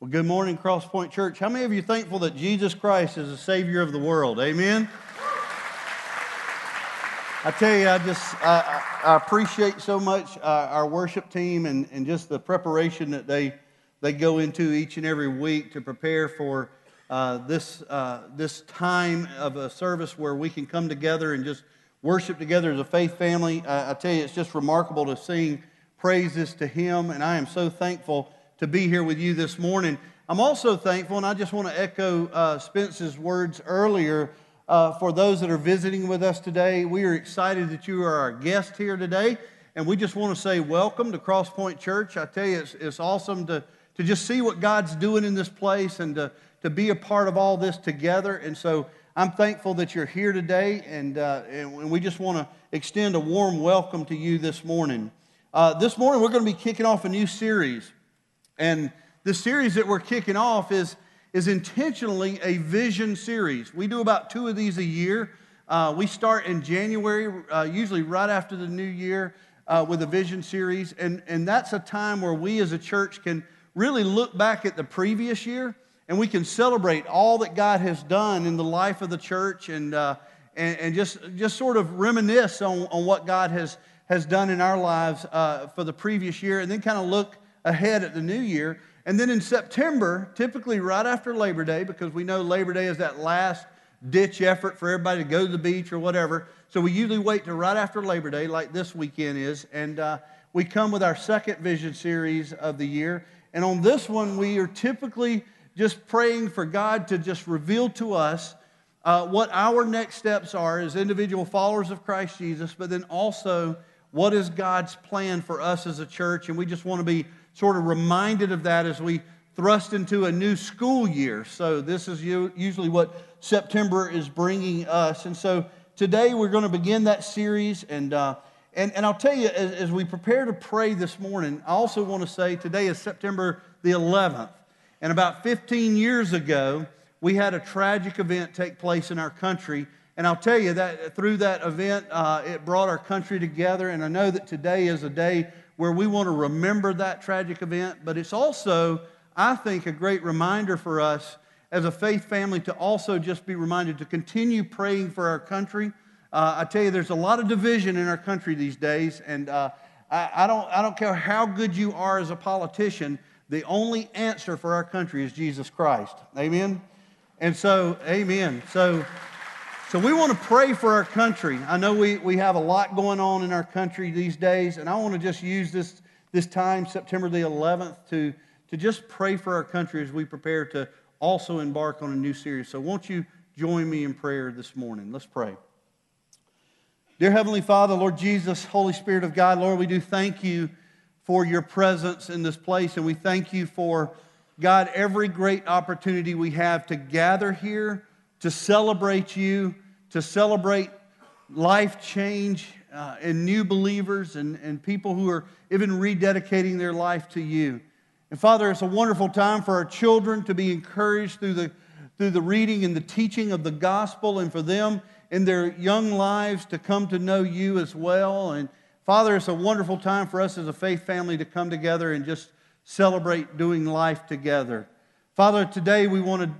Well, good morning, Cross Point Church. How many of you thankful that Jesus Christ is the Savior of the world? Amen. I tell you, I just I, I appreciate so much uh, our worship team and, and just the preparation that they they go into each and every week to prepare for uh, this uh, this time of a service where we can come together and just worship together as a faith family. I tell you, it's just remarkable to sing praises to Him, and I am so thankful to be here with you this morning. I'm also thankful, and I just want to echo uh, Spence's words earlier. Uh, for those that are visiting with us today, we are excited that you are our guest here today. And we just want to say welcome to Cross Point Church. I tell you, it's, it's awesome to, to just see what God's doing in this place and to, to be a part of all this together. And so I'm thankful that you're here today, and, uh, and we just want to extend a warm welcome to you this morning. Uh, this morning, we're going to be kicking off a new series. And the series that we're kicking off is, is intentionally a vision series. We do about two of these a year. Uh, we start in January, uh, usually right after the new year, uh, with a vision series. And, and that's a time where we as a church can really look back at the previous year and we can celebrate all that God has done in the life of the church and, uh, and, and, just, just sort of reminisce on, on what God has, has done in our lives uh, for the previous year and then kind of look ahead at the new year. And then in September, typically right after Labor Day, because we know Labor Day is that last ditch effort for everybody to go to the beach or whatever. So we usually wait to right after Labor Day, like this weekend is, and uh, we come with our second vision series of the year. And on this one, we are typically just praying for God to just reveal to us uh, what our next steps are as individual followers of Christ Jesus, but then also what is God's plan for us as a church. And we just want to be sort of reminded of that as we thrust into a new school year. So, this is usually what September is bringing us. And so, today we're going to begin that series. And, uh, and, and I'll tell you, as, as we prepare to pray this morning, I also want to say today is September the 11th. And about 15 years ago, we had a tragic event take place in our country. And I'll tell you that through that event, uh, it brought our country together. And I know that today is a day where we want to remember that tragic event, but it's also, I think, a great reminder for us as a faith family to also just be reminded to continue praying for our country. Uh, I tell you, there's a lot of division in our country these days, and uh, I, I, don't, I don't care how good you are as a politician, the only answer for our country is Jesus Christ. Amen? And so, amen. So, so we want to pray for our country. I know we, we have a lot going on in our country these days, and I want to just use this, this time, September the 11th, to, to just pray for our country as we prepare to also embark on a new series. So won't you join me in prayer this morning? Let's pray. Dear Heavenly Father, Lord Jesus, Holy Spirit of God, Lord, we do thank you for your presence in this place, and we thank you for, God, every great opportunity we have to gather here to celebrate you, to celebrate life change uh, and new believers and, and people who are even rededicating their life to you. And Father, it's a wonderful time for our children to be encouraged through the, through the reading and the teaching of the gospel and for them in their young lives to come to know you as well. And Father, it's a wonderful time for us as a faith family to come together and just celebrate doing life together. Father, today we want to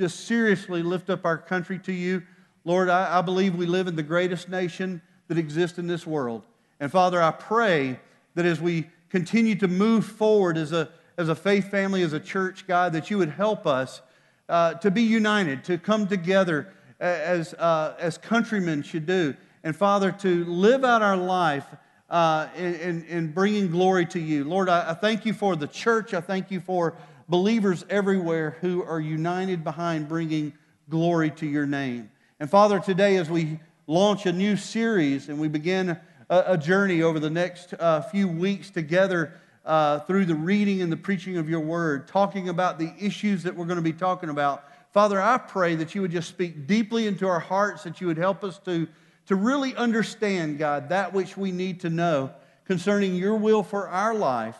just seriously lift up our country to you. Lord, I, I believe we live in the greatest nation that exists in this world. And Father, I pray that as we continue to move forward as a, as a faith family, as a church, God, that you would help us uh, to be united, to come together as, uh, as countrymen should do. And Father, to live out our life uh, in, in, in, bringing glory to you. Lord, I, I thank you for the church. I thank you for believers everywhere who are united behind bringing glory to your name. And Father, today as we launch a new series and we begin a, a journey over the next uh, few weeks together uh, through the reading and the preaching of your word, talking about the issues that we're going to be talking about. Father, I pray that you would just speak deeply into our hearts, that you would help us to, to really understand, God, that which we need to know concerning your will for our life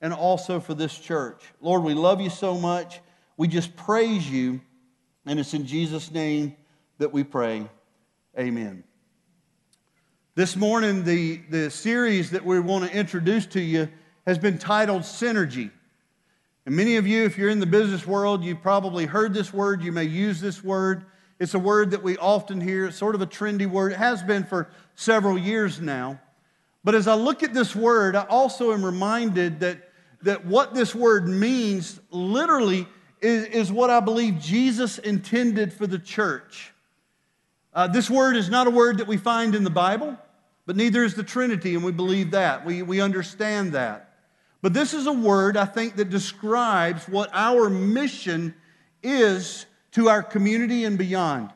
and also for this church. Lord, we love you so much. We just praise you. And it's in Jesus' name that we pray. Amen. This morning, the, the series that we want to introduce to you has been titled Synergy. And many of you, if you're in the business world, you've probably heard this word. You may use this word. It's a word that we often hear. It's sort of a trendy word. It has been for several years now. But as I look at this word, I also am reminded that, that what this word means literally is, is what I believe Jesus intended for the church. Uh, this word is not a word that we find in the Bible, but neither is the Trinity, and we believe that. We, we understand that. But this is a word, I think, that describes what our mission is to our community and beyond.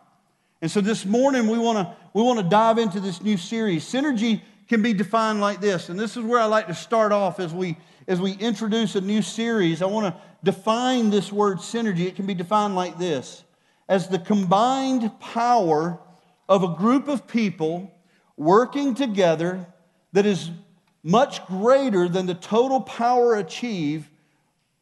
And so this morning we want to we want to dive into this new series. Synergy can be defined like this, and this is where I like to start off as we as we introduce a new series. I want to define this word synergy. It can be defined like this: as the combined power of a group of people working together that is much greater than the total power achieved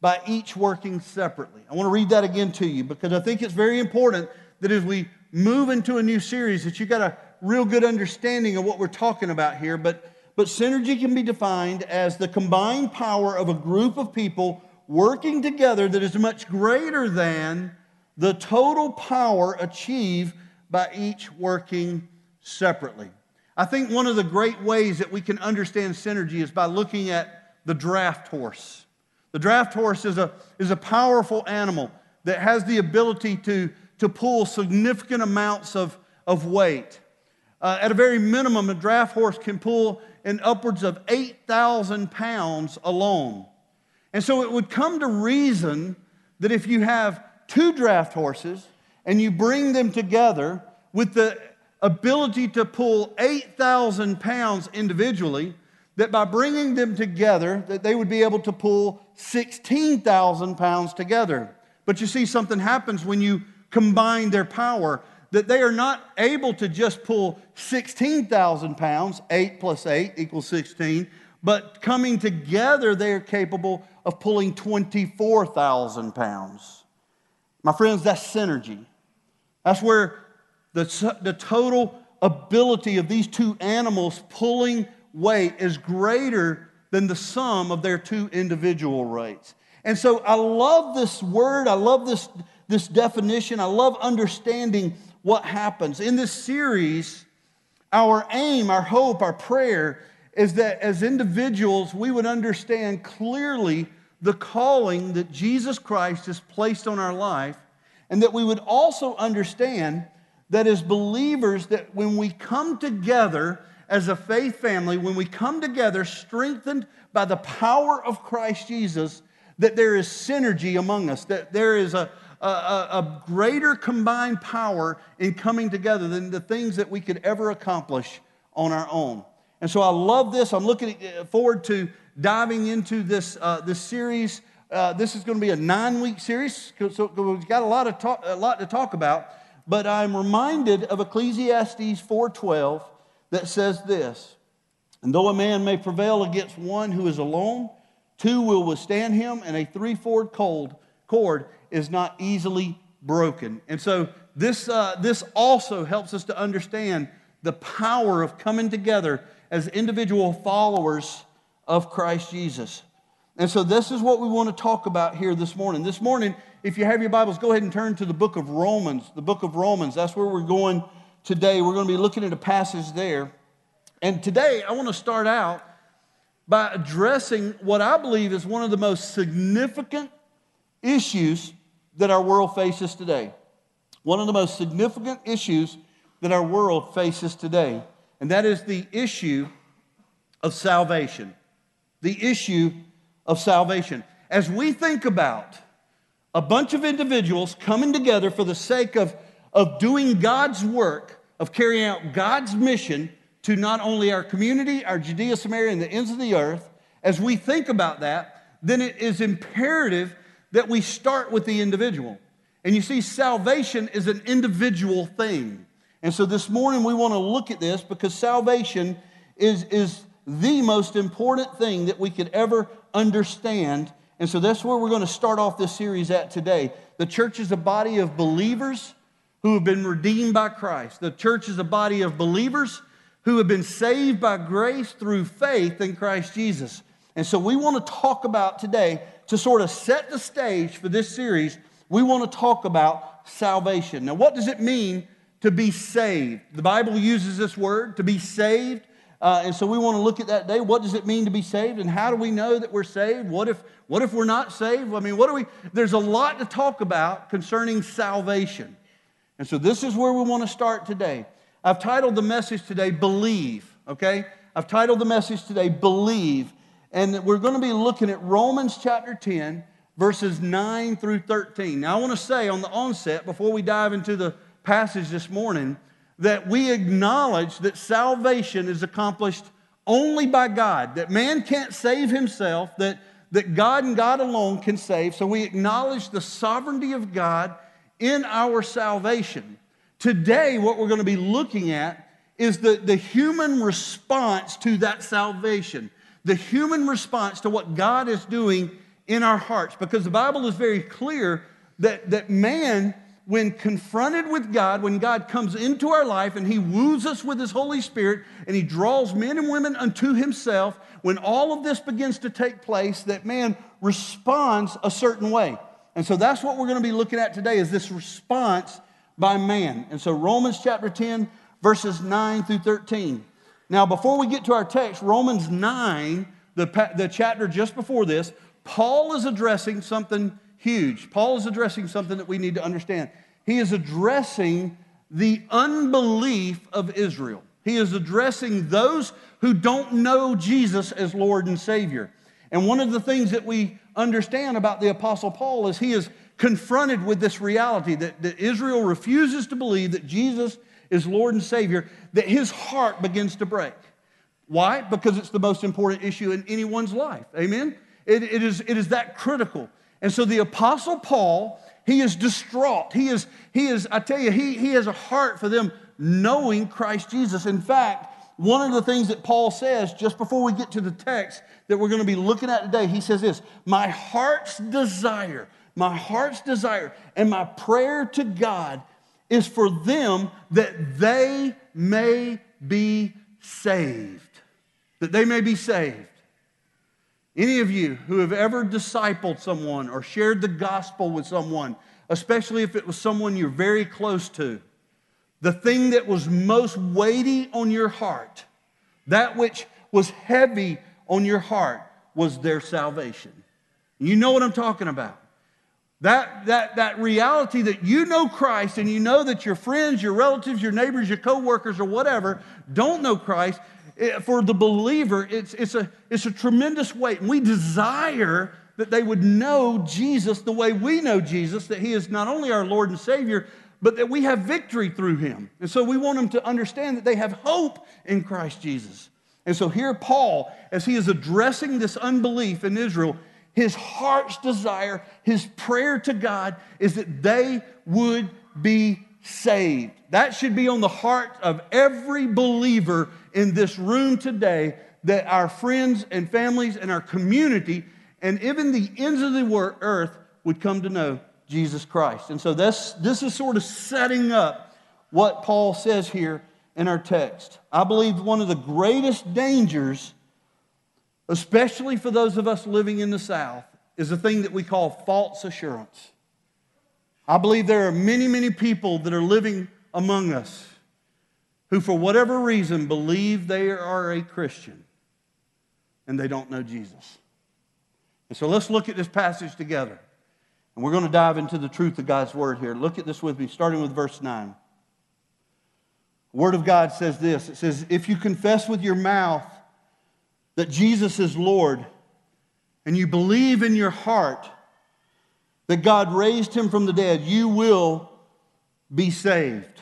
by each working separately. I want to read that again to you because I think it's very important that as we move into a new series that you got a real good understanding of what we're talking about here. But, but synergy can be defined as the combined power of a group of people working together that is much greater than the total power achieved by each working separately. I think one of the great ways that we can understand synergy is by looking at the draft horse. The draft horse is a, is a powerful animal that has the ability to, to pull significant amounts of, of weight. Uh, at a very minimum, a draft horse can pull in upwards of 8,000 pounds alone. And so it would come to reason that if you have two draft horses and you bring them together with the ability to pull 8,000 pounds individually, that by bringing them together that they would be able to pull 16,000 pounds together. But you see something happens when you combine their power that they are not able to just pull 16,000 pounds, 8 plus 8 equals 16, but coming together they are capable of pulling 24,000 pounds. My friends, that's synergy. That's where the, the total ability of these two animals pulling weight is greater than the sum of their two individual rates. And so I love this word. I love this, this definition. I love understanding what happens. In this series, our aim, our hope, our prayer is that as individuals, we would understand clearly the calling that Jesus Christ has placed on our life, and that we would also understand that as believers, that when we come together as a faith family, when we come together, strengthened by the power of Christ Jesus, that there is synergy among us, that there is a, a, a, greater combined power in coming together than the things that we could ever accomplish on our own. And so I love this. I'm looking forward to diving into this, uh, this series. Uh, this is going to be a nine week series, so we've got a lot, of talk, a lot to talk about. But I'm reminded of Ecclesiastes 4:12 that says this And though a man may prevail against one who is alone, two will withstand him, and a threefold cord is not easily broken. And so this, uh, this also helps us to understand the power of coming together as individual followers of Christ Jesus. And so this is what we want to talk about here this morning. This morning, if you have your Bibles, go ahead and turn to the book of Romans. The book of Romans, that's where we're going today. We're going to be looking at a passage there. And today, I want to start out by addressing what I believe is one of the most significant issues that our world faces today. One of the most significant issues that our world faces today, and that is the issue of salvation. The issue of salvation. As we think about a bunch of individuals coming together for the sake of of doing God's work, of carrying out God's mission to not only our community, our Judea, Samaria, and the ends of the earth, as we think about that, then it is imperative that we start with the individual. And you see, salvation is an individual thing. And so this morning we want to look at this because salvation is, is the most important thing that we could ever understand. And so that's where we're going to start off this series at today. The church is a body of believers who have been redeemed by Christ. The church is a body of believers who have been saved by grace through faith in Christ Jesus. And so we want to talk about today, to sort of set the stage for this series, we want to talk about salvation. Now, what does it mean to be saved? The Bible uses this word, to be saved. Uh, and so we want to look at that day. What does it mean to be saved? And how do we know that we're saved? What if, what if we're not saved? I mean, what do we, there's a lot to talk about concerning salvation. And so this is where we want to start today. I've titled the message today, Believe, okay? I've titled the message today, Believe. And we're going to be looking at Romans chapter 10, verses 9 through 13. Now, I want to say on the onset, before we dive into the passage this morning, that we acknowledge that salvation is accomplished only by God, that man can't save himself, that, that God and God alone can save. So we acknowledge the sovereignty of God in our salvation. Today, what we're going to be looking at is the, the human response to that salvation, the human response to what God is doing in our hearts. Because the Bible is very clear that, that man when confronted with God, when God comes into our life and He woos us with His Holy Spirit and He draws men and women unto Himself, when all of this begins to take place, that man responds a certain way. And so that's what we're going to be looking at today is this response by man. And so Romans chapter 10, verses 9 through 13. Now, before we get to our text, Romans 9, the, the chapter just before this, Paul is addressing something huge. Paul is addressing something that we need to understand. He is addressing the unbelief of Israel. He is addressing those who don't know Jesus as Lord and Savior. And one of the things that we understand about the Apostle Paul is he is confronted with this reality that, that Israel refuses to believe that Jesus is Lord and Savior, that his heart begins to break. Why? Because it's the most important issue in anyone's life. Amen? It, it, is, it is that critical. And so the Apostle Paul, he is distraught. He is, he is I tell you, he, he has a heart for them knowing Christ Jesus. In fact, one of the things that Paul says just before we get to the text that we're going to be looking at today, he says this My heart's desire, my heart's desire, and my prayer to God is for them that they may be saved. That they may be saved. Any of you who have ever discipled someone or shared the gospel with someone, especially if it was someone you're very close to, the thing that was most weighty on your heart, that which was heavy on your heart, was their salvation. You know what I'm talking about. That, that, that reality that you know Christ and you know that your friends, your relatives, your neighbors, your coworkers, or whatever don't know Christ, for the believer, it's, it's, a, it's a tremendous weight. And we desire that they would know Jesus the way we know Jesus, that He is not only our Lord and Savior, but that we have victory through Him. And so we want them to understand that they have hope in Christ Jesus. And so here, Paul, as he is addressing this unbelief in Israel, his heart's desire, his prayer to God is that they would be saved. That should be on the heart of every believer in this room today that our friends and families and our community and even the ends of the earth would come to know Jesus Christ. And so this, this is sort of setting up what Paul says here in our text. I believe one of the greatest dangers, especially for those of us living in the South, is a thing that we call false assurance. I believe there are many, many people that are living among us who, for whatever reason, believe they are a Christian and they don't know Jesus. And so let's look at this passage together. And we're going to dive into the truth of God's word here. Look at this with me, starting with verse 9. The word of God says this it says, If you confess with your mouth that Jesus is Lord, and you believe in your heart that God raised him from the dead, you will be saved.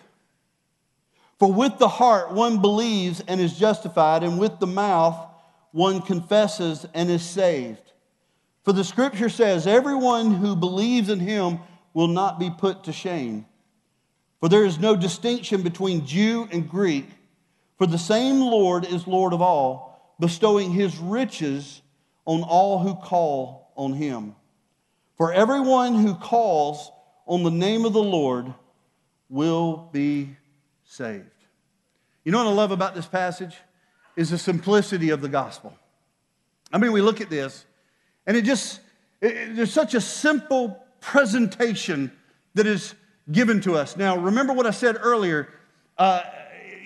For with the heart one believes and is justified, and with the mouth one confesses and is saved. For the scripture says, Everyone who believes in him will not be put to shame. For there is no distinction between Jew and Greek, for the same Lord is Lord of all, bestowing his riches on all who call on him. For everyone who calls on the name of the Lord will be saved. You know what I love about this passage? Is the simplicity of the gospel. I mean, we look at this, and it just, it, there's such a simple presentation that is given to us. Now, remember what I said earlier. Uh,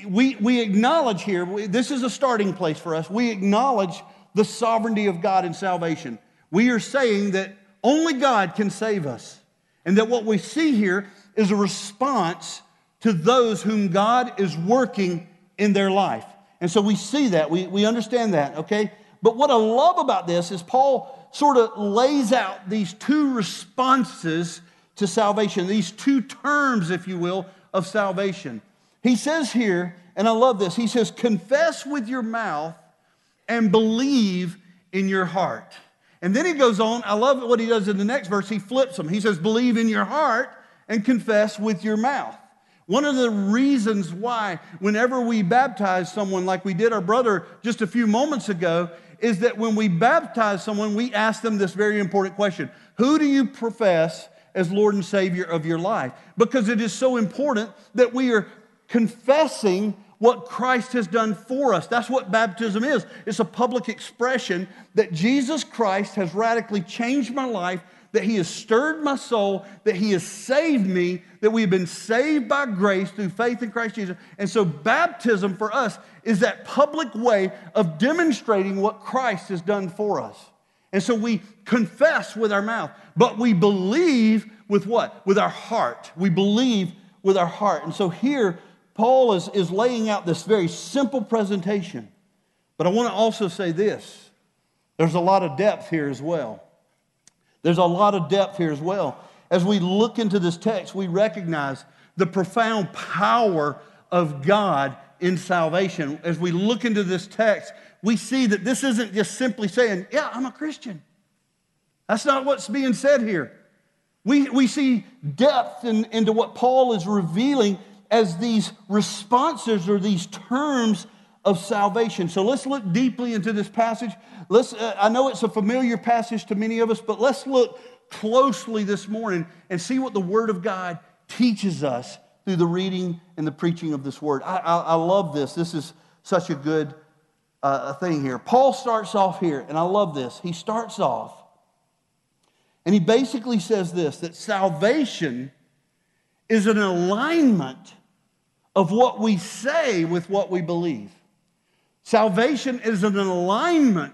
we, we acknowledge here, we, this is a starting place for us. We acknowledge the sovereignty of God in salvation. We are saying that only God can save us. And that what we see here is a response to those whom God is working in their life. And so we see that, we, we understand that, okay? But what I love about this is Paul sort of lays out these two responses to salvation, these two terms, if you will, of salvation. He says here, and I love this, he says, confess with your mouth and believe in your heart. And then he goes on, I love what he does in the next verse. He flips them. He says, believe in your heart and confess with your mouth. One of the reasons why, whenever we baptize someone like we did our brother just a few moments ago, is that when we baptize someone, we ask them this very important question Who do you profess as Lord and Savior of your life? Because it is so important that we are confessing what Christ has done for us. That's what baptism is. It's a public expression that Jesus Christ has radically changed my life that He has stirred my soul, that He has saved me, that we have been saved by grace through faith in Christ Jesus. And so, baptism for us is that public way of demonstrating what Christ has done for us. And so, we confess with our mouth, but we believe with what? With our heart. We believe with our heart. And so, here, Paul is, is laying out this very simple presentation. But I want to also say this there's a lot of depth here as well. There's a lot of depth here as well. As we look into this text, we recognize the profound power of God in salvation. As we look into this text, we see that this isn't just simply saying, Yeah, I'm a Christian. That's not what's being said here. We, we see depth in, into what Paul is revealing as these responses or these terms of salvation. So let's look deeply into this passage. Let's, uh, I know it's a familiar passage to many of us, but let's look closely this morning and see what the Word of God teaches us through the reading and the preaching of this Word. I, I, I love this. This is such a good uh, thing here. Paul starts off here, and I love this. He starts off, and he basically says this that salvation is an alignment of what we say with what we believe. Salvation is an alignment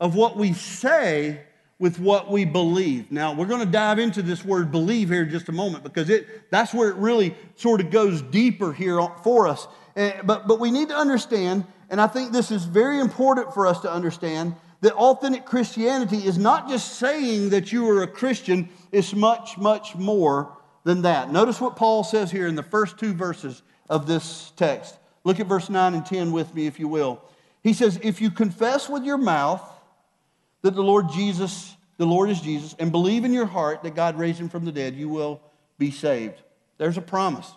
of what we say with what we believe. Now, we're going to dive into this word believe here in just a moment because it, that's where it really sort of goes deeper here for us. Eh, but, but we need to understand, and I think this is very important for us to understand, that authentic Christianity is not just saying that you are a Christian, it's much, much more than that. Notice what Paul says here in the first two verses of this text. Look at verse 9 and 10 with me, if you will. He says, If you confess with your mouth that the Lord Jesus, the Lord is Jesus, and believe in your heart that God raised him from the dead, you will be saved. There's a promise,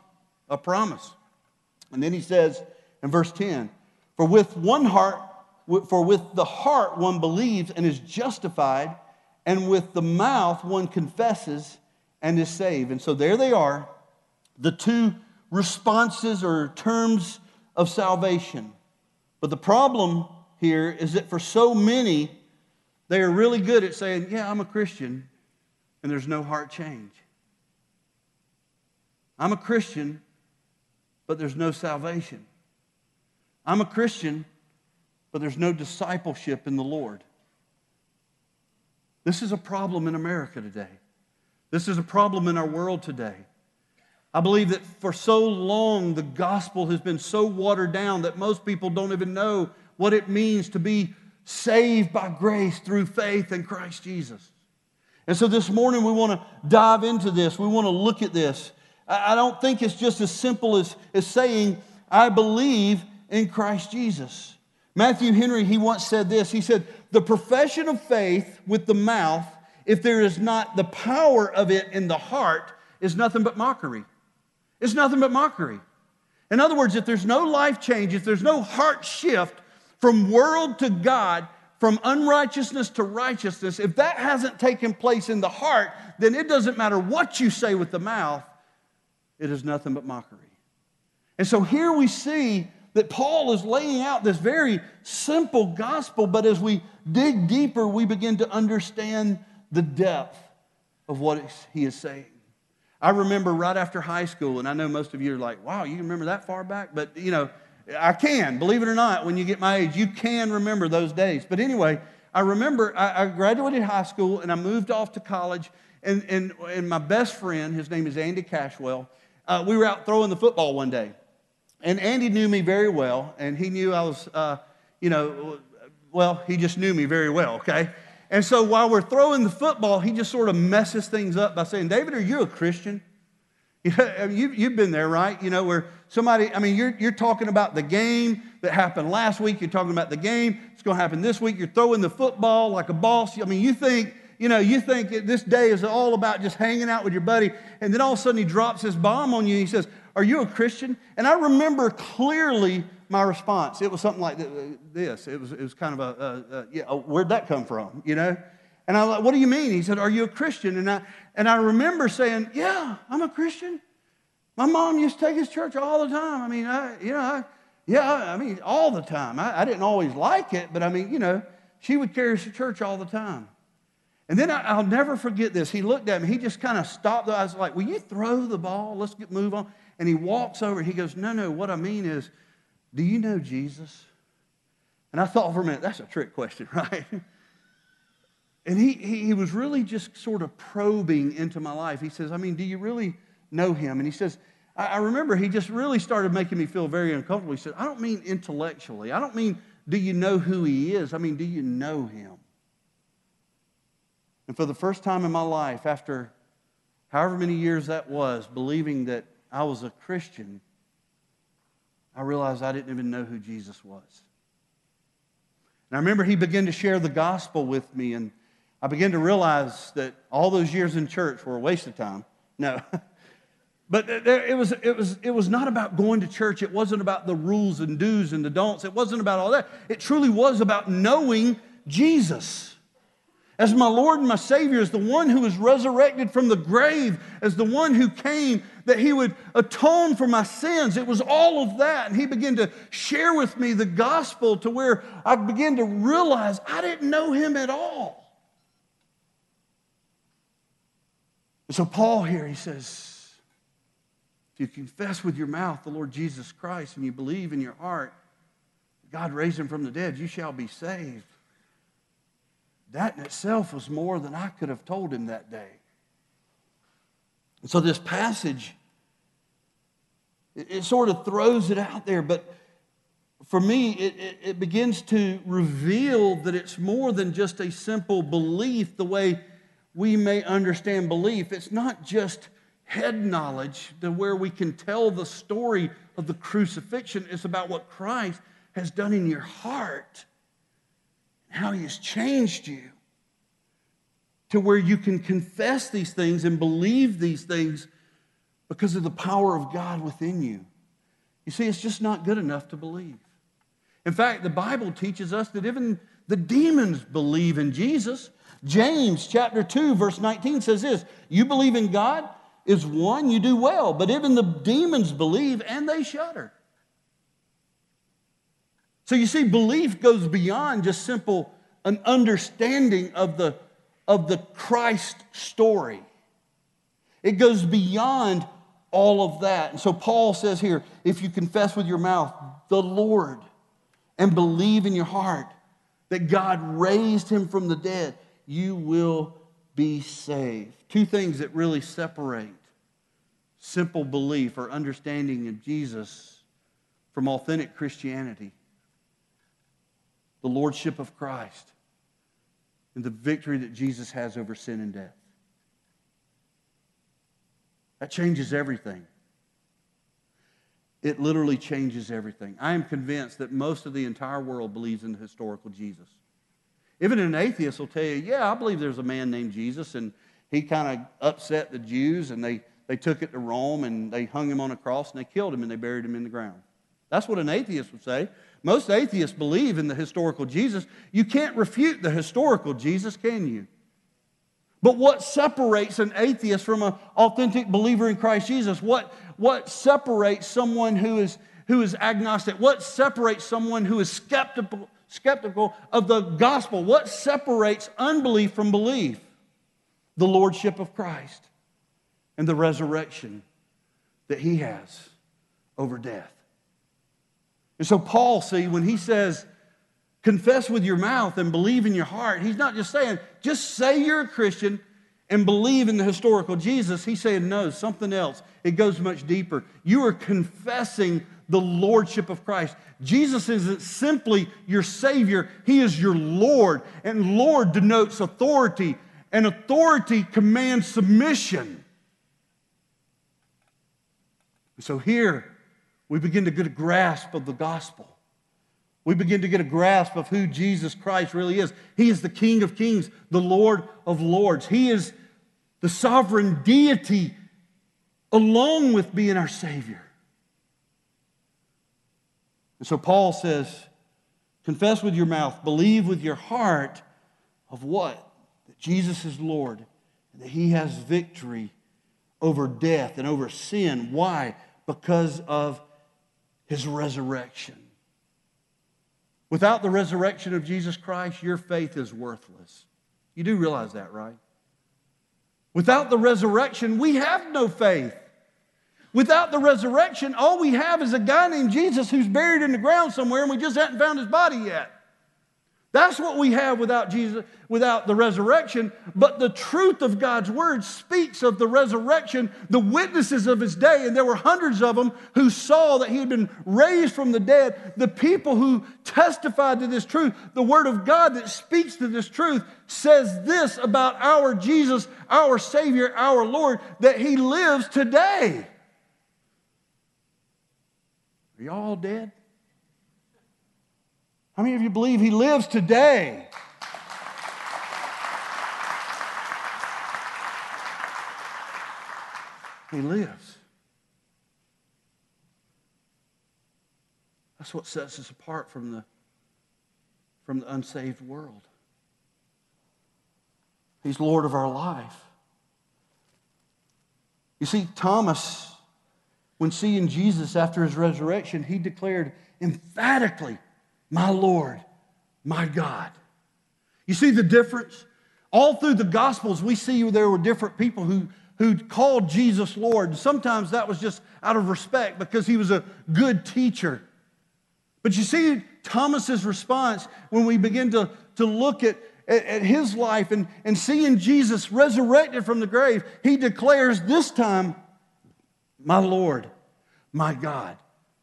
a promise. And then he says in verse 10, For with one heart, for with the heart one believes and is justified, and with the mouth one confesses and is saved. And so there they are, the two responses or terms of salvation. But the problem here is that for so many, they are really good at saying, Yeah, I'm a Christian, and there's no heart change. I'm a Christian, but there's no salvation. I'm a Christian, but there's no discipleship in the Lord. This is a problem in America today. This is a problem in our world today. I believe that for so long the gospel has been so watered down that most people don't even know what it means to be saved by grace through faith in Christ Jesus. And so this morning we want to dive into this. We want to look at this. I don't think it's just as simple as, as saying, I believe in Christ Jesus. Matthew Henry, he once said this. He said, The profession of faith with the mouth, if there is not the power of it in the heart, is nothing but mockery. It's nothing but mockery. In other words, if there's no life change, if there's no heart shift from world to God, from unrighteousness to righteousness, if that hasn't taken place in the heart, then it doesn't matter what you say with the mouth, it is nothing but mockery. And so here we see that Paul is laying out this very simple gospel, but as we dig deeper, we begin to understand the depth of what he is saying. I remember right after high school, and I know most of you are like, wow, you remember that far back? But, you know, I can, believe it or not, when you get my age, you can remember those days. But anyway, I remember I, graduated high school and I moved off to college, and, and, and my best friend, his name is Andy Cashwell, uh, we were out throwing the football one day. And Andy knew me very well, and he knew I was, uh, you know, well, he just knew me very well, okay? And so while we're throwing the football, he just sort of messes things up by saying, David, are you a Christian? You, you've been there, right? You know, where somebody, I mean, you're, you're talking about the game that happened last week. You're talking about the game. It's going to happen this week. You're throwing the football like a boss. I mean, you think, you know, you think this day is all about just hanging out with your buddy. And then all of a sudden he drops his bomb on you. He says, Are you a Christian? And I remember clearly my response. It was something like uh, this. It was, it was kind of a, a, a yeah, where'd that come from, you know? And I was like, what do you mean? He said, are you a Christian? And I, and I remember saying, yeah, I'm a Christian. My mom used to take us to church all the time. I mean, I, you know, I, yeah, I mean, all the time. I, I, didn't always like it, but I mean, you know, she would carry us to church all the time. And then I, will never forget this. He looked at me. He just kind of stopped. I was like, will you throw the ball? Let's get move on. And he walks over. He goes, no, no, what I mean is, do you know Jesus? And I thought for a minute, that's a trick question, right? And he, he, was really just sort of probing into my life. He says, I mean, do you really know him? And he says, I, I remember he just really started making me feel very uncomfortable. He said, I don't mean intellectually. I don't mean, do you know who he is? I mean, do you know him? And for the first time in my life, after however many years that was, believing that I was a Christian, I realized I didn't even know who Jesus was. And I remember he began to share the gospel with me, and I began to realize that all those years in church were a waste of time. No. But it was, it, was, it was not about going to church. It wasn't about the rules and do's and the don'ts. It wasn't about all that. It truly was about knowing Jesus as my Lord and my Savior, as the one who was resurrected from the grave, as the one who came that He would atone for my sins. It was all of that. And He began to share with me the gospel to where I began to realize I didn't know Him at all. So, Paul here, he says, if you confess with your mouth the Lord Jesus Christ and you believe in your heart, God raised him from the dead, you shall be saved. That in itself was more than I could have told him that day. And so this passage, it, it sort of throws it out there, but for me, it, it, it, begins to reveal that it's more than just a simple belief the way we may understand belief. It's not just head knowledge to where we can tell the story of the crucifixion. It's about what Christ has done in your heart how He has changed you to where you can confess these things and believe these things because of the power of God within you. You see, it's just not good enough to believe. In fact, the Bible teaches us that even the demons believe in Jesus. James chapter 2, verse 19 says this You believe in God is one, you do well, but even the demons believe and they shudder. So you see, belief goes beyond just simple an understanding of the, of the Christ story. It goes beyond all of that. And so Paul says here if you confess with your mouth the Lord and believe in your heart that God raised him from the dead, you will be saved. Two things that really separate simple belief or understanding of Jesus from authentic Christianity the lordship of Christ and the victory that Jesus has over sin and death. That changes everything. It literally changes everything. I am convinced that most of the entire world believes in the historical Jesus. Even an atheist will tell you, yeah, I believe there's a man named Jesus, and he kind of upset the Jews, and they, they took it to Rome, and they hung him on a cross, and they killed him, and they buried him in the ground. That's what an atheist would say. Most atheists believe in the historical Jesus. You can't refute the historical Jesus, can you? But what separates an atheist from an authentic believer in Christ Jesus? What, what separates someone who is who is agnostic? What separates someone who is skeptical, skeptical of the gospel? What separates unbelief from belief? The lordship of Christ and the resurrection that he has over death. And so, Paul, see, when he says, confess with your mouth and believe in your heart, he's not just saying, just say you're a Christian and believe in the historical Jesus. He's saying, no, something else. It goes much deeper. You are confessing the lordship of Christ. Jesus isn't simply your Savior, He is your Lord. And Lord denotes authority, and authority commands submission. So here, we begin to get a grasp of the gospel. We begin to get a grasp of who Jesus Christ really is. He is the King of kings, the Lord of lords. He is the sovereign deity along with being our Savior. And so Paul says, confess with your mouth, believe with your heart of what? That Jesus is Lord, and that he has victory over death and over sin. Why? Because of his resurrection. Without the resurrection of Jesus Christ, your faith is worthless. You do realize that, right? Without the resurrection, we have no faith. Without the resurrection, all we have is a guy named Jesus who's buried in the ground somewhere and we just haven't found his body yet. That's what we have without Jesus, without the resurrection. But the truth of God's word speaks of the resurrection, the witnesses of his day, and there were hundreds of them who saw that he had been raised from the dead. The people who testified to this truth, the word of God that speaks to this truth, says this about our Jesus, our Savior, our Lord, that he lives today. Are y'all dead? How many of you believe he lives today? He lives. That's what sets us apart from the, from the unsaved world. He's Lord of our life. You see, Thomas, when seeing Jesus after his resurrection, he declared emphatically, my Lord, my God. You see the difference? All through the Gospels, we see there were different people who, who called Jesus Lord. Sometimes that was just out of respect because he was a good teacher. But you see Thomas's response when we begin to, to look at, at, at his life and, and seeing Jesus resurrected from the grave, he declares this time, My Lord, my God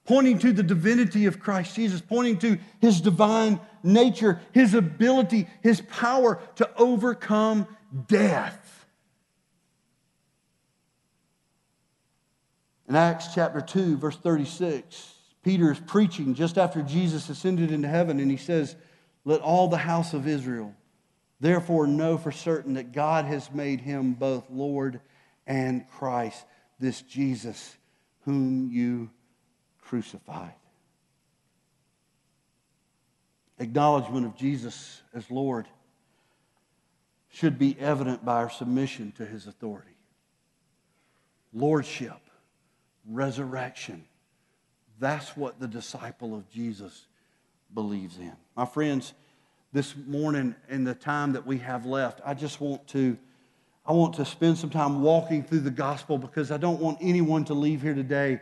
pointing to the divinity of Christ Jesus, pointing to his divine nature, his ability, his power to overcome death. In Acts chapter 2, verse 36, Peter is preaching just after Jesus ascended into heaven, and he says, Let all the house of Israel therefore know for certain that God has made him both Lord and Christ, this Jesus whom you crucified. Acknowledgement of Jesus as Lord should be evident by our submission to his authority. Lordship, resurrection, that's what the disciple of Jesus believes in. My friends, this morning in the time that we have left, I just want to I want to spend some time walking through the gospel because I don't want anyone to leave here today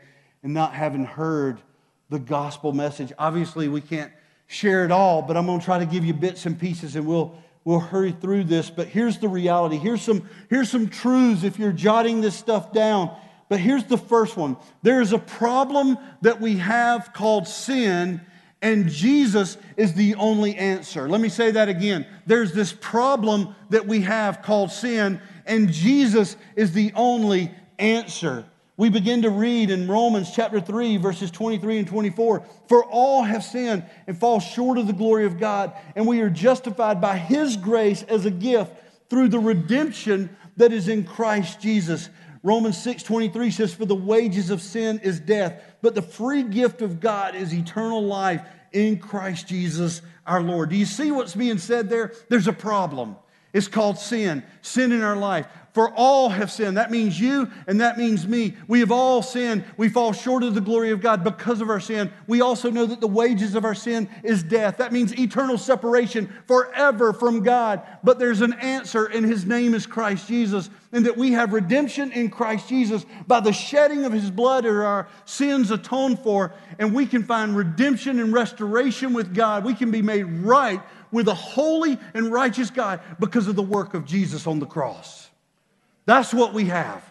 and not having heard the gospel message. Obviously, we can't share it all, but I'm going to try to give you bits and pieces and we'll, we'll hurry through this. But here's the reality. Here's some, here's some truths if you're jotting this stuff down. But here's the first one there is a problem that we have called sin, and Jesus is the only answer. Let me say that again. There's this problem that we have called sin, and Jesus is the only answer we begin to read in Romans chapter 3, verses 23 and 24 For all have sinned and fall short of the glory of God, and we are justified by His grace as a gift through the redemption that is in Christ Jesus. Romans 6 23 says, For the wages of sin is death, but the free gift of God is eternal life in Christ Jesus our Lord. Do you see what's being said there? There's a problem. It's called sin, sin in our life. For all have sinned. That means you and that means me. We have all sinned. We fall short of the glory of God because of our sin. We also know that the wages of our sin is death. That means eternal separation forever from God. But there's an answer, and his name is Christ Jesus. And that we have redemption in Christ Jesus by the shedding of his blood are our sins atoned for. And we can find redemption and restoration with God. We can be made right with a holy and righteous God because of the work of Jesus on the cross. That's what we have.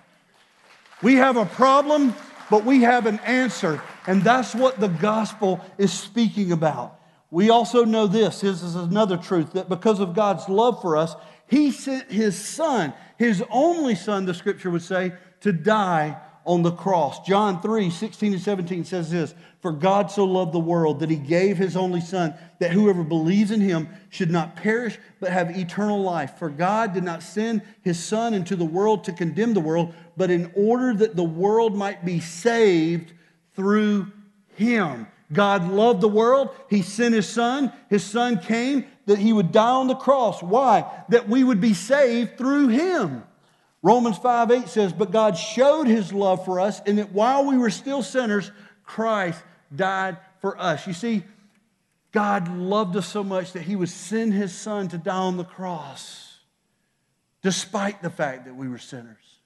We have a problem, but we have an answer. And that's what the gospel is speaking about. We also know this, this is another truth, that because of God's love for us, He sent His Son, His only Son, the scripture would say, to die on the cross. John 3 16 and 17 says this For God so loved the world that he gave his only Son, that whoever believes in him should not perish, but have eternal life. For God did not send his Son into the world to condemn the world, but in order that the world might be saved through him. God loved the world. He sent his son. His son came that he would die on the cross. Why? That we would be saved through him. Romans 5 8 says, But God showed his love for us in that while we were still sinners, Christ died for us. You see, God loved us so much that he would send his son to die on the cross, despite the fact that we were sinners.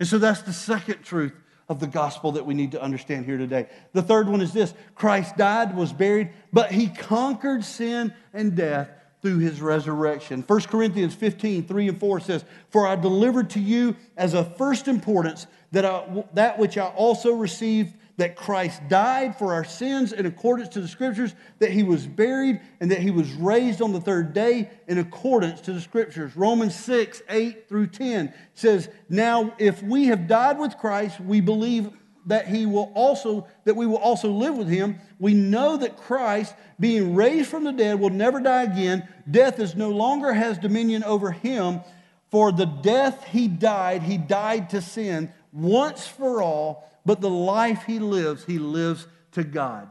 And so that's the second truth of the gospel that we need to understand here today. The third one is this Christ died, was buried, but he conquered sin and death through his resurrection. 1 Corinthians 15, 3 and 4 says, For I delivered to you as of first importance that, I, that which I also received, that Christ died for our sins in accordance to the scriptures, that he was buried, and that he was raised on the third day in accordance to the scriptures. Romans 6, 8 through 10 says, Now if we have died with Christ, we believe that he will also that we will also live with him we know that christ being raised from the dead will never die again. Death is no longer has dominion over him. For the death he died he died to sin once for all. But the life he lives he lives to god.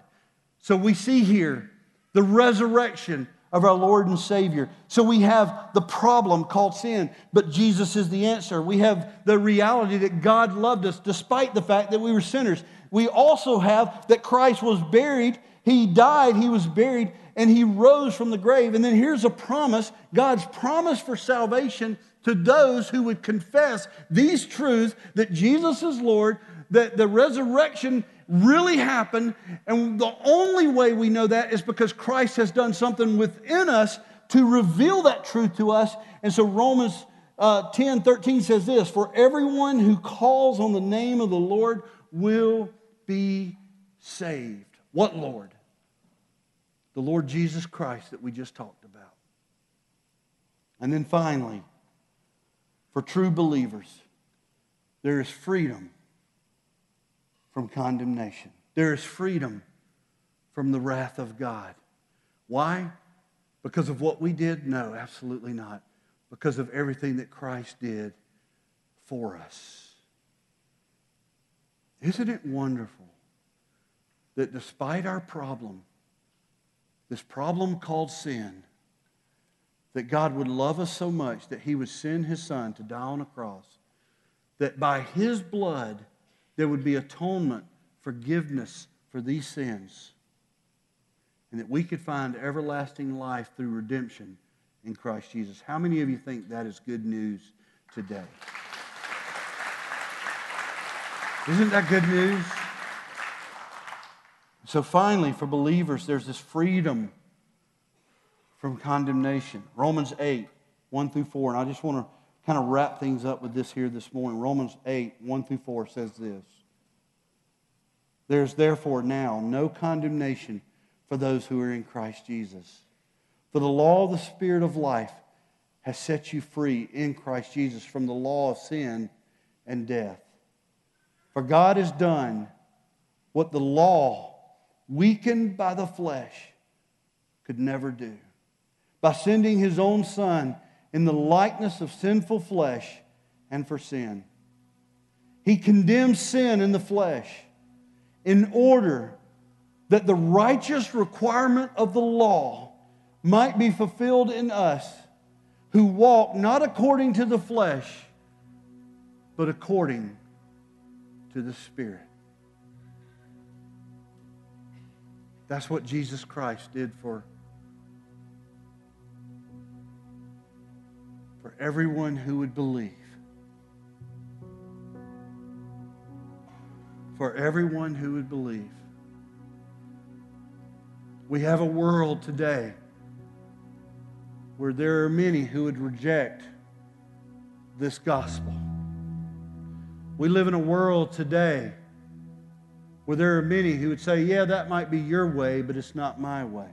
So we see here the resurrection of our Lord and Savior. So we have the problem called sin, but Jesus is the answer. We have the reality that God loved us despite the fact that we were sinners. We also have that Christ was buried, He died, He was buried, and He rose from the grave. And then here's a promise God's promise for salvation to those who would confess these truths that Jesus is Lord, that the resurrection really happened. And the only way we know that is because Christ has done something within us to reveal that truth to us. And so Romans uh, 10 13 says this For everyone who calls on the name of the Lord will be saved. What Lord? The Lord Jesus Christ that we just talked about. And then finally, for true believers, there is freedom from condemnation. There is freedom from the wrath of God. Why? Because of what we did? No, absolutely not. Because of everything that Christ did for us. Isn't it wonderful that despite our problem, this problem called sin, that God would love us so much that he would send his son to die on a cross, that by his blood, there would be atonement, forgiveness for these sins, and that we could find everlasting life through redemption in Christ Jesus. How many of you think that is good news today? Isn't that good news? So, finally, for believers, there's this freedom from condemnation. Romans 8, 1 through 4. And I just want to kind of wrap things up with this here this morning. Romans 8, 1 through 4 says this There's therefore now no condemnation for those who are in Christ Jesus. For the law of the Spirit of life has set you free in Christ Jesus from the law of sin and death. For God has done what the law, weakened by the flesh, could never do by sending his own Son in the likeness of sinful flesh and for sin. He condemns sin in the flesh in order that the righteous requirement of the law might be fulfilled in us who walk not according to the flesh, but according to the Spirit. That's what Jesus Christ did for, everyone who would believe. For everyone who would believe. We have a world today where there are many who would reject this gospel. We live in a world today where there are many who would say, Yeah, that might be your way, but it's not my way.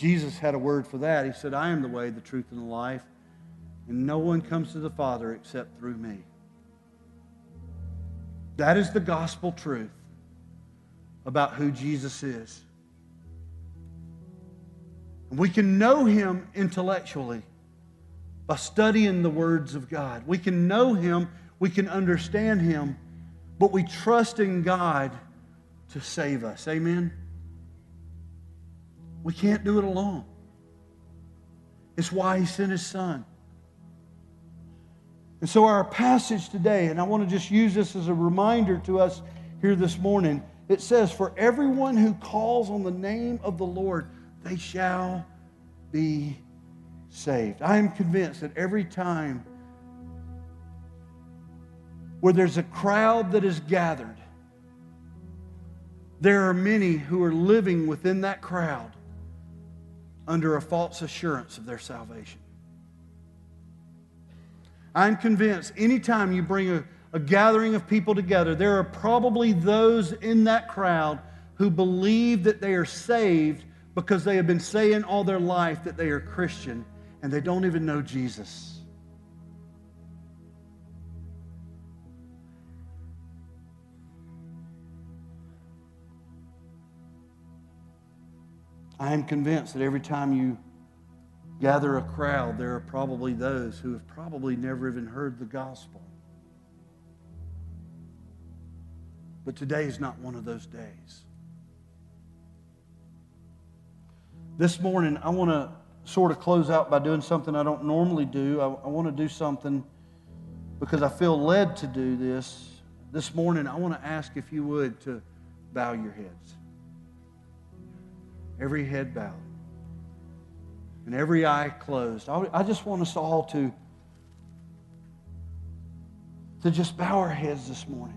Jesus had a word for that. He said, I am the way, the truth, and the life, and no one comes to the Father except through me. That is the gospel truth about who Jesus is. We can know him intellectually by studying the words of God. We can know him, we can understand him but we trust in God to save us. Amen? We can't do it alone. It's why He sent His Son. And so, our passage today, and I want to just use this as a reminder to us here this morning, it says, For everyone who calls on the name of the Lord, they shall be saved. I am convinced that every time where there's a crowd that is gathered, there are many who are living within that crowd under a false assurance of their salvation. I'm convinced anytime you bring a, a, gathering of people together, there are probably those in that crowd who believe that they are saved because they have been saying all their life that they are Christian and they don't even know Jesus. I am convinced that every time you gather a crowd, there are probably those who have probably never even heard the gospel. But today is not one of those days. This morning, I want to sort of close out by doing something I don't normally do. I, I want to do something because I feel led to do this. This morning, I want to ask if you would to bow your heads every head bowed, and every eye closed. I just want us all to, to just bow our heads this morning.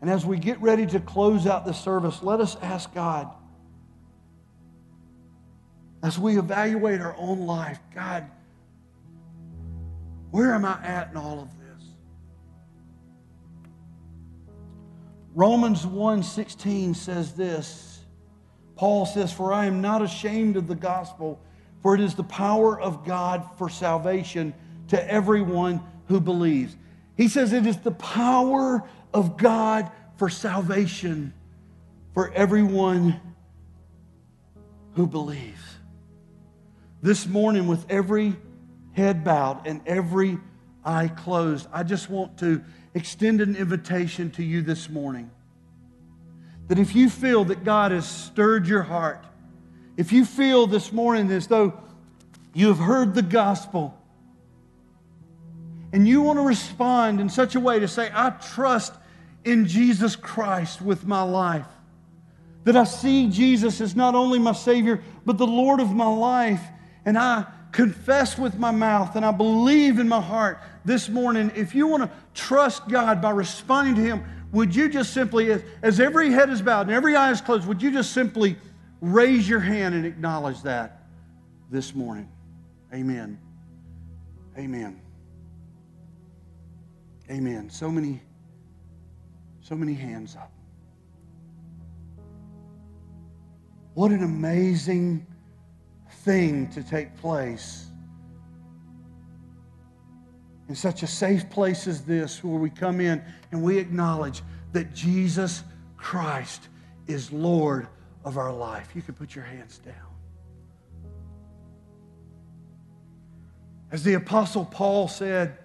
And as we get ready to close out the service, let us ask God, as we evaluate our own life, God, where am I at in all of this? Romans 1:16 says this. Paul says, "For I am not ashamed of the gospel, for it is the power of God for salvation to everyone who believes." He says it is the power of God for salvation for everyone who believes. This morning, with every head bowed and every eye closed, I just want to extend an invitation to you this morning. That if you feel that God has stirred your heart, if you feel this morning as though you have heard the gospel, and you want to respond in such a way to say, I trust in Jesus Christ with my life. That I see Jesus as not only my Savior, but the Lord of my life. And I confess with my mouth and I believe in my heart this morning, if you want to trust God by responding to Him, would you just simply, as, as every head is bowed and every eye is closed, would you just simply raise your hand and acknowledge that this morning? Amen. Amen. Amen. So many, so many hands up. What an amazing thing to take place in such a safe place as this, where we come in and we acknowledge that Jesus Christ is Lord of our life. You can put your hands down. As the Apostle Paul said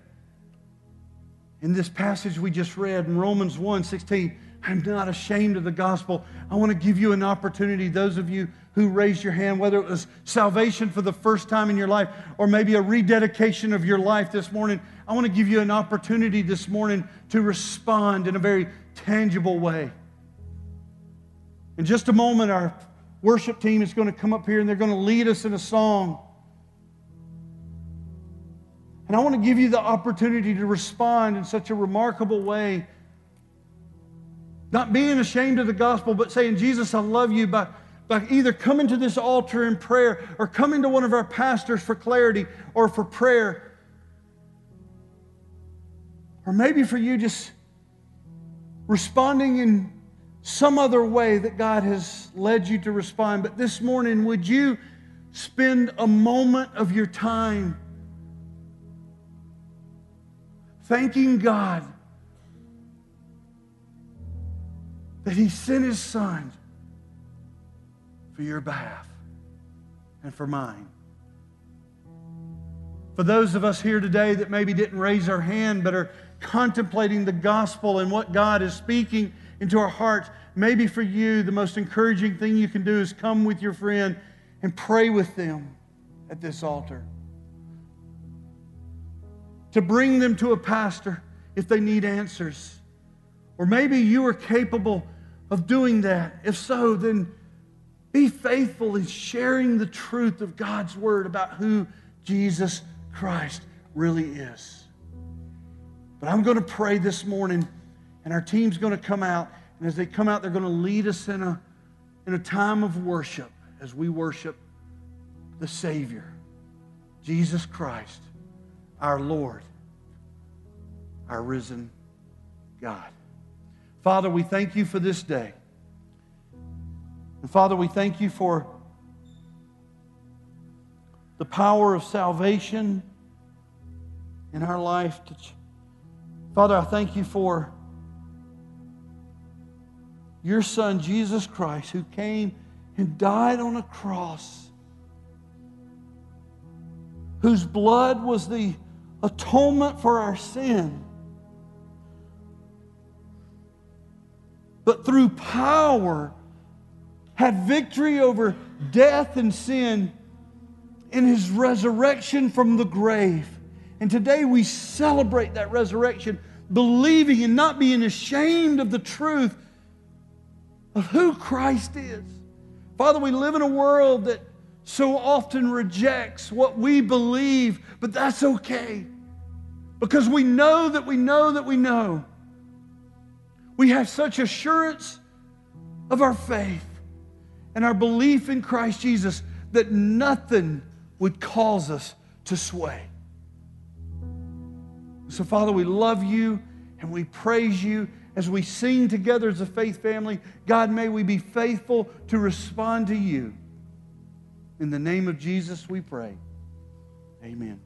in this passage we just read in Romans 1 16, I'm not ashamed of the gospel. I want to give you an opportunity, those of you who raised your hand, whether it was salvation for the first time in your life or maybe a rededication of your life this morning, I want to give you an opportunity this morning to respond in a very tangible way. In just a moment, our worship team is going to come up here and they're going to lead us in a song. And I want to give you the opportunity to respond in such a remarkable way. Not being ashamed of the gospel, but saying, Jesus, I love you by, by either coming to this altar in prayer or coming to one of our pastors for clarity or for prayer. Or maybe for you just responding in some other way that God has led you to respond. But this morning, would you spend a moment of your time thanking God that He sent His Son for your behalf and for mine? For those of us here today that maybe didn't raise our hand but are contemplating the gospel and what God is speaking into our hearts. Maybe for you, the most encouraging thing you can do is come with your friend and pray with them at this altar. To bring them to a pastor if they need answers. Or maybe you are capable of doing that. If so, then be faithful in sharing the truth of God's word about who Jesus Christ really is. But I'm going to pray this morning and our team's going to come out. And as they come out, they're going to lead us in a, in a time of worship as we worship the Savior, Jesus Christ, our Lord, our risen God. Father, we thank you for this day. And Father, we thank you for the power of salvation in our life. Father, I thank you for your Son, Jesus Christ, who came and died on a cross, whose blood was the atonement for our sin. But through power, had victory over death and sin in his resurrection from the grave. And today we celebrate that resurrection, believing and not being ashamed of the truth of who Christ is. Father, we live in a world that so often rejects what we believe, but that's okay because we know that we know that we know. We have such assurance of our faith and our belief in Christ Jesus that nothing would cause us to sway. So, Father, we love you and we praise you as we sing together as a faith family, God, may we be faithful to respond to you. In the name of Jesus, we pray. Amen.